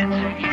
It's